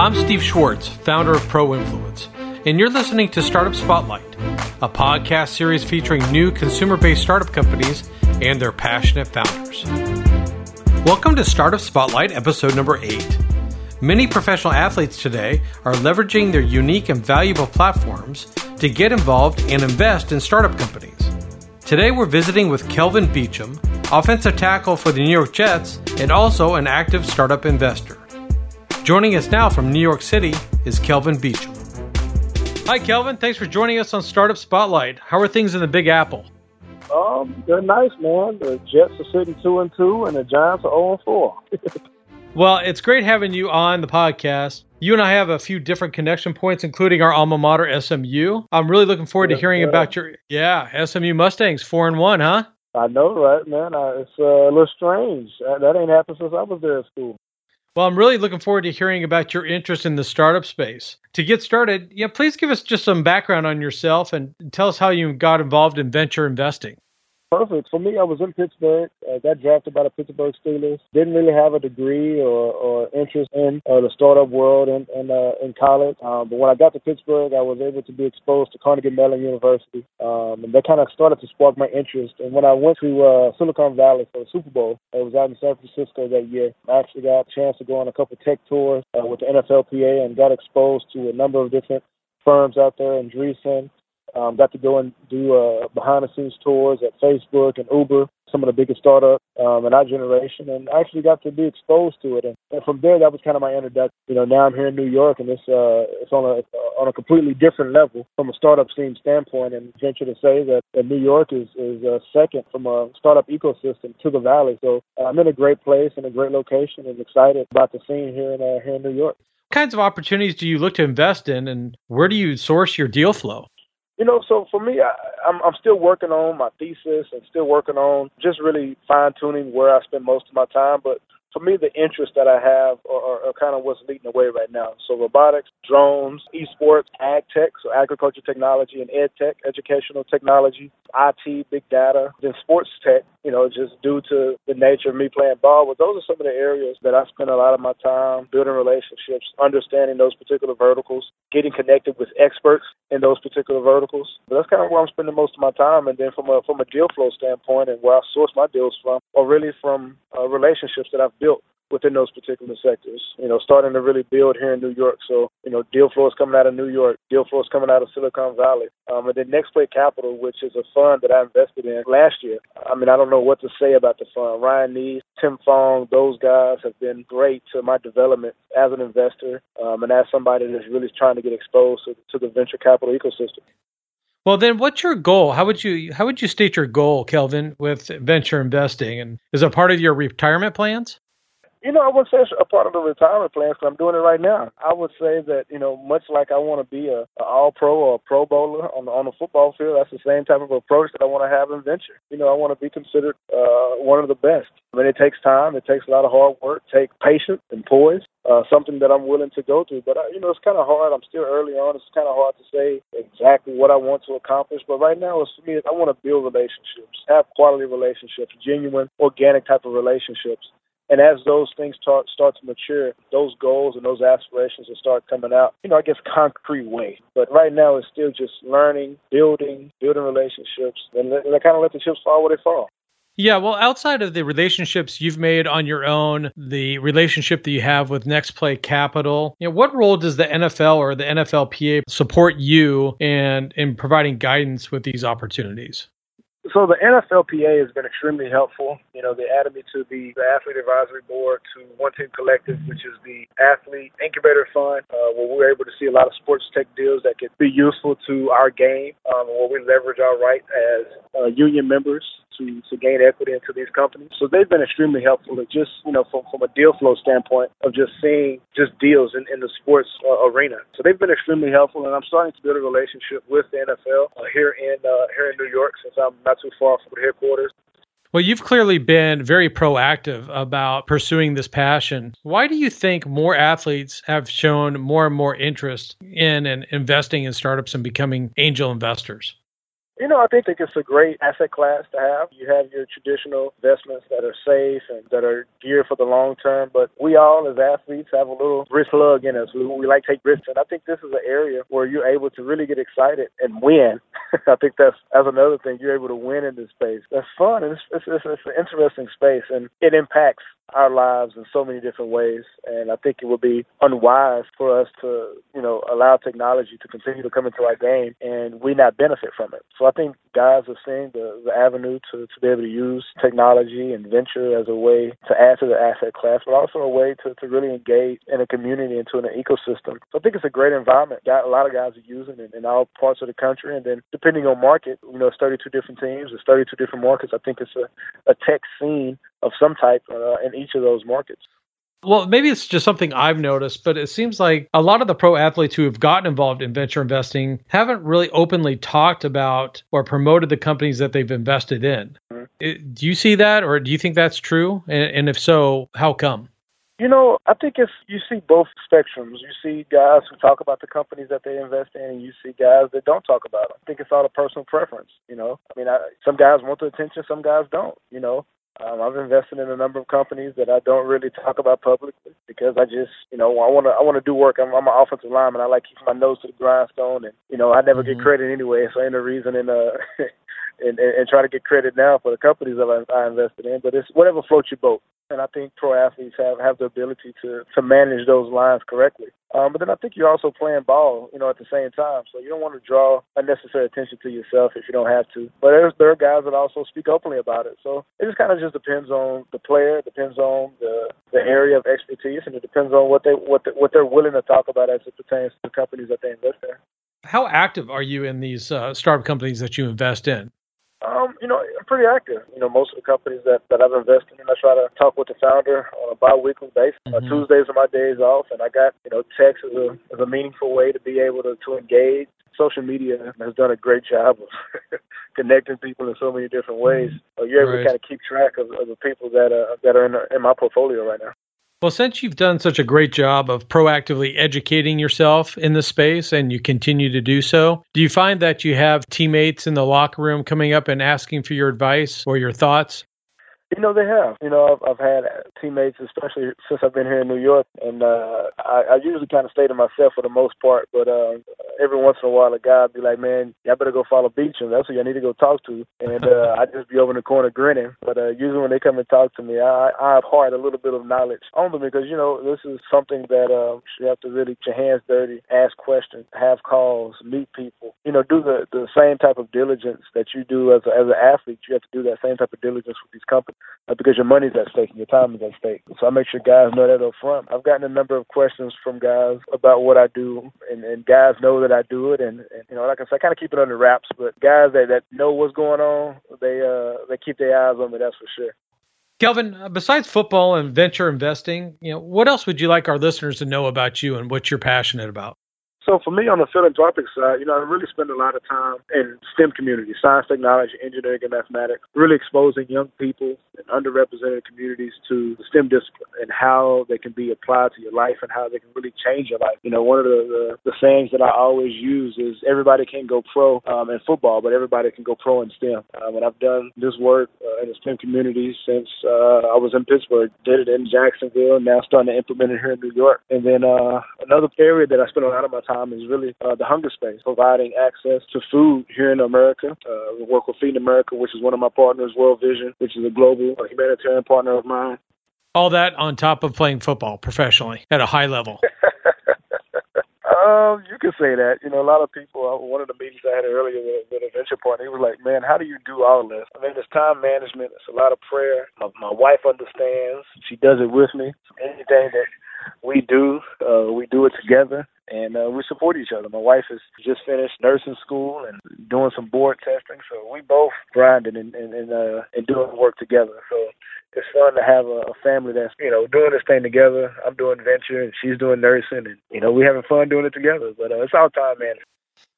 I'm Steve Schwartz, founder of Pro Influence, and you're listening to Startup Spotlight, a podcast series featuring new consumer based startup companies and their passionate founders. Welcome to Startup Spotlight, episode number eight. Many professional athletes today are leveraging their unique and valuable platforms to get involved and invest in startup companies. Today we're visiting with Kelvin Beachum, offensive tackle for the New York Jets and also an active startup investor. Joining us now from New York City is Kelvin Beachum. Hi, Kelvin. Thanks for joining us on Startup Spotlight. How are things in the Big Apple? Um, they're nice, man. The Jets are sitting two and two, and the Giants are zero and four. well, it's great having you on the podcast. You and I have a few different connection points, including our alma mater, SMU. I'm really looking forward to hearing about your yeah SMU Mustangs, four and one, huh? I know, right, man? I, it's uh, a little strange. That, that ain't happened since I was there at school. Well, I'm really looking forward to hearing about your interest in the startup space. To get started, yeah, please give us just some background on yourself and tell us how you got involved in venture investing. Perfect. For me, I was in Pittsburgh. I got drafted by the Pittsburgh Steelers. Didn't really have a degree or, or interest in uh, the startup world in in, uh, in college. Um, but when I got to Pittsburgh, I was able to be exposed to Carnegie Mellon University, um, and that kind of started to spark my interest. And when I went to uh, Silicon Valley for the Super Bowl, I was out in San Francisco that year. I actually got a chance to go on a couple tech tours uh, with the NFLPA and got exposed to a number of different firms out there in Andreessen um, got to go and do uh, behind the scenes tours at Facebook and Uber, some of the biggest startups um, in our generation, and actually got to be exposed to it. And, and from there, that was kind of my introduction. You know, now I'm here in New York, and it's uh, it's on a on a completely different level from a startup scene standpoint. And venture to say that, that New York is is uh, second from a startup ecosystem to the Valley. So uh, I'm in a great place and a great location, and excited about the scene here in uh, here in New York. What kinds of opportunities do you look to invest in, and where do you source your deal flow? You know, so for me, I, I'm I'm still working on my thesis and still working on just really fine tuning where I spend most of my time. But for me, the interests that I have are, are, are, kind of what's leading the way right now. So robotics, drones, esports, ag tech, so agriculture technology and ed tech, educational technology, IT, big data, then sports tech, you know, just due to the nature of me playing ball. But those are some of the areas that I spend a lot of my time building relationships, understanding those particular verticals, getting connected with experts in those particular verticals. But that's kind of where I'm spending most of my time. And then from a from a deal flow standpoint and where I source my deals from, or really from uh, relationships that I've built within those particular sectors. You know, starting to really build here in New York. So, you know, deal flow is coming out of New York, deal flow is coming out of Silicon Valley. Um, and then Next Play Capital, which is a fund that I invested in last year. I mean, I don't know what to say about the fund. Ryan Nece, Tim Fong, those guys have been great to my development as an investor um, and as somebody that's really trying to get exposed to, to the venture capital ecosystem. Well, then, what's your goal? How would you how would you state your goal, Kelvin, with venture investing? And is it part of your retirement plans? You know, I wouldn't say it's a part of the retirement plans because I'm doing it right now. I would say that you know, much like I want to be a, a All Pro or a Pro Bowler on the on the football field, that's the same type of approach that I want to have in venture. You know, I want to be considered uh, one of the best. I mean, it takes time, it takes a lot of hard work, take patience and poise. Uh, something that I'm willing to go through, but uh, you know, it's kind of hard. I'm still early on. It's kind of hard to say exactly what I want to accomplish. But right now, it's for me. I want to build relationships, have quality relationships, genuine, organic type of relationships and as those things start start to mature, those goals and those aspirations will start coming out. You know, I guess concrete way. But right now, it's still just learning, building, building relationships, and let, kind of let the chips fall where they fall. Yeah, well, outside of the relationships you've made on your own, the relationship that you have with Next Play Capital, you know, what role does the NFL or the NFLPA support you in in providing guidance with these opportunities? So the NFLPA has been extremely helpful. You know, they added me to the, the Athlete Advisory Board, to One Team Collective, which is the Athlete Incubator Fund, uh, where we're able to see a lot of sports tech deals that could be useful to our game, um, where we leverage our right as uh, union members to, to gain equity into these companies. So they've been extremely helpful to just, you know, from, from a deal flow standpoint of just seeing just deals in, in the sports uh, arena. So they've been extremely helpful, and I'm starting to build a relationship with the NFL uh, here in uh, here in New York since I'm not too far from the headquarters. Well, you've clearly been very proactive about pursuing this passion. Why do you think more athletes have shown more and more interest in and investing in startups and becoming angel investors? You know, I think it's a great asset class to have. You have your traditional investments that are safe and that are geared for the long term, but we all as athletes have a little risk plug in us. We, we like to take risks, and I think this is an area where you're able to really get excited and win. I think that's that's another thing. You're able to win in this space. That's fun, and it's, it's, it's, it's an interesting space, and it impacts our lives in so many different ways. And I think it would be unwise for us to, you know, allow technology to continue to come into our game and we not benefit from it. So I think guys are seeing the, the avenue to, to be able to use technology and venture as a way to add to the asset class, but also a way to, to really engage in a community into an ecosystem. So I think it's a great environment. Got a lot of guys are using it in all parts of the country. And then depending on market, you know, it's 32 different teams, it's 32 different markets. I think it's a, a tech scene of some type uh, in each of those markets. Well, maybe it's just something I've noticed, but it seems like a lot of the pro athletes who have gotten involved in venture investing haven't really openly talked about or promoted the companies that they've invested in. Mm-hmm. It, do you see that, or do you think that's true? And, and if so, how come? You know, I think it's you see both spectrums. You see guys who talk about the companies that they invest in, and you see guys that don't talk about them. I think it's all a personal preference. You know, I mean, I, some guys want the attention, some guys don't. You know, um, I've invested in a number of companies that I don't really talk about publicly because I just, you know, I want to, I want to do work. I'm, I'm an offensive lineman. I like keeping my nose to the grindstone, and you know, I never mm-hmm. get credit anyway. So ain't no reason in uh, and, and, and try to get credit now for the companies that I, I invested in. But it's whatever floats your boat and I think pro athletes have have the ability to to manage those lines correctly. Um, but then I think you're also playing ball, you know, at the same time. So you don't want to draw unnecessary attention to yourself if you don't have to. But there's, there are guys that also speak openly about it. So it just kind of just depends on the player, it depends on the the area of expertise, and it depends on what they what the, what they're willing to talk about as it pertains to the companies that they invest in. How active are you in these uh, startup companies that you invest in? Um, you know, I'm pretty active. You know, most of the companies that, that I've invested in, I try to talk with the founder on a bi-weekly basis. Mm-hmm. Uh, Tuesdays are my days off, and I got, you know, text as a, as a meaningful way to be able to, to engage. Social media has done a great job of connecting people in so many different ways. So you're able right. to kind of keep track of, of the people that, uh, that are in, in my portfolio right now. Well, since you've done such a great job of proactively educating yourself in the space and you continue to do so, do you find that you have teammates in the locker room coming up and asking for your advice or your thoughts? You know, they have. You know, I've, I've had teammates, especially since I've been here in New York, and uh, I, I usually kind of stay to myself for the most part. But uh, every once in a while, a guy would be like, "Man, y'all better go follow Beachum. That's who y'all need to go talk to." And uh, I just be over in the corner grinning. But uh, usually when they come and talk to me, I, I impart a little bit of knowledge on them because you know this is something that uh, you have to really get your hands dirty, ask questions, have calls, meet people. You know, do the the same type of diligence that you do as a, as an athlete. You have to do that same type of diligence with these companies because your money's at stake and your time is at stake. So I make sure guys know that up front. I've gotten a number of questions from guys about what I do, and, and guys know that I do it. And, and you know, like I said, I kind of keep it under wraps. But guys that, that know what's going on, they uh, they keep their eyes on me. That's for sure. Kelvin, uh, besides football and venture investing, you know, what else would you like our listeners to know about you and what you're passionate about? So for me on the philanthropic side, you know, I really spend a lot of time in STEM communities, science, technology, engineering, and mathematics, really exposing young people and underrepresented communities to the STEM discipline and how they can be applied to your life and how they can really change your life. You know, one of the, the, the sayings that I always use is everybody can go pro um, in football, but everybody can go pro in STEM. Um, and I've done this work uh, in the STEM community since uh, I was in Pittsburgh, did it in Jacksonville, and now starting to implement it here in New York. And then uh, another area that I spend a lot of my time is really uh, the hunger space, providing access to food here in America. Uh, we work with Feeding America, which is one of my partners, World Vision, which is a global humanitarian partner of mine. All that on top of playing football professionally at a high level. Um, you can say that. You know, a lot of people. Uh, one of the meetings I had earlier with, with a venture partner, he was like, "Man, how do you do all this?" I mean, it's time management. It's a lot of prayer. My, my wife understands. She does it with me. Anything that we do, uh, we do it together and uh, we support each other. My wife has just finished nursing school and doing some board testing, so we both grinding and and, and, uh, and doing work together. So it's fun to have a, a family that's you know doing this thing together. I'm doing venture and she's doing nursing, and you know we having fun doing it together. But uh, it's all time man.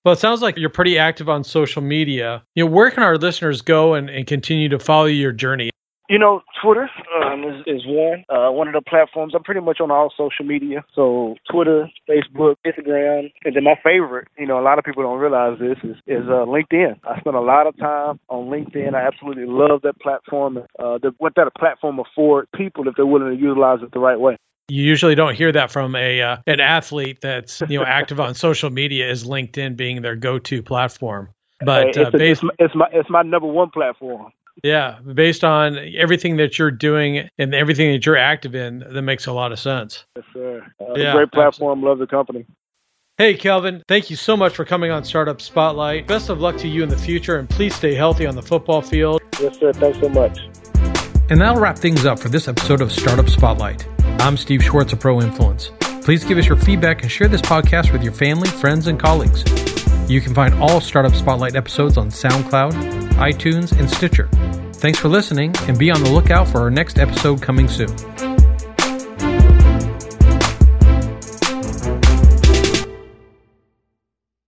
Well, it sounds like you're pretty active on social media. You know, where can our listeners go and, and continue to follow your journey? You know, Twitter um, is, is one uh, one of the platforms. I'm pretty much on all social media, so Twitter, Facebook, Instagram, and then my favorite. You know, a lot of people don't realize this is is uh, LinkedIn. I spend a lot of time on LinkedIn. I absolutely love that platform. Uh, the, what that platform affords people if they're willing to utilize it the right way you usually don't hear that from a uh, an athlete that's you know active on social media is LinkedIn being their go-to platform. But hey, it's, uh, based, it's, it's, my it's my number one platform. Yeah, based on everything that you're doing and everything that you're active in, that makes a lot of sense. Yes, sir. Uh, yeah, great platform. Absolutely. Love the company. Hey, Kelvin, thank you so much for coming on Startup Spotlight. Best of luck to you in the future, and please stay healthy on the football field. Yes, sir. Thanks so much. And that'll wrap things up for this episode of Startup Spotlight. I'm Steve Schwartz of Pro Influence. Please give us your feedback and share this podcast with your family, friends, and colleagues. You can find all Startup Spotlight episodes on SoundCloud, iTunes, and Stitcher. Thanks for listening, and be on the lookout for our next episode coming soon.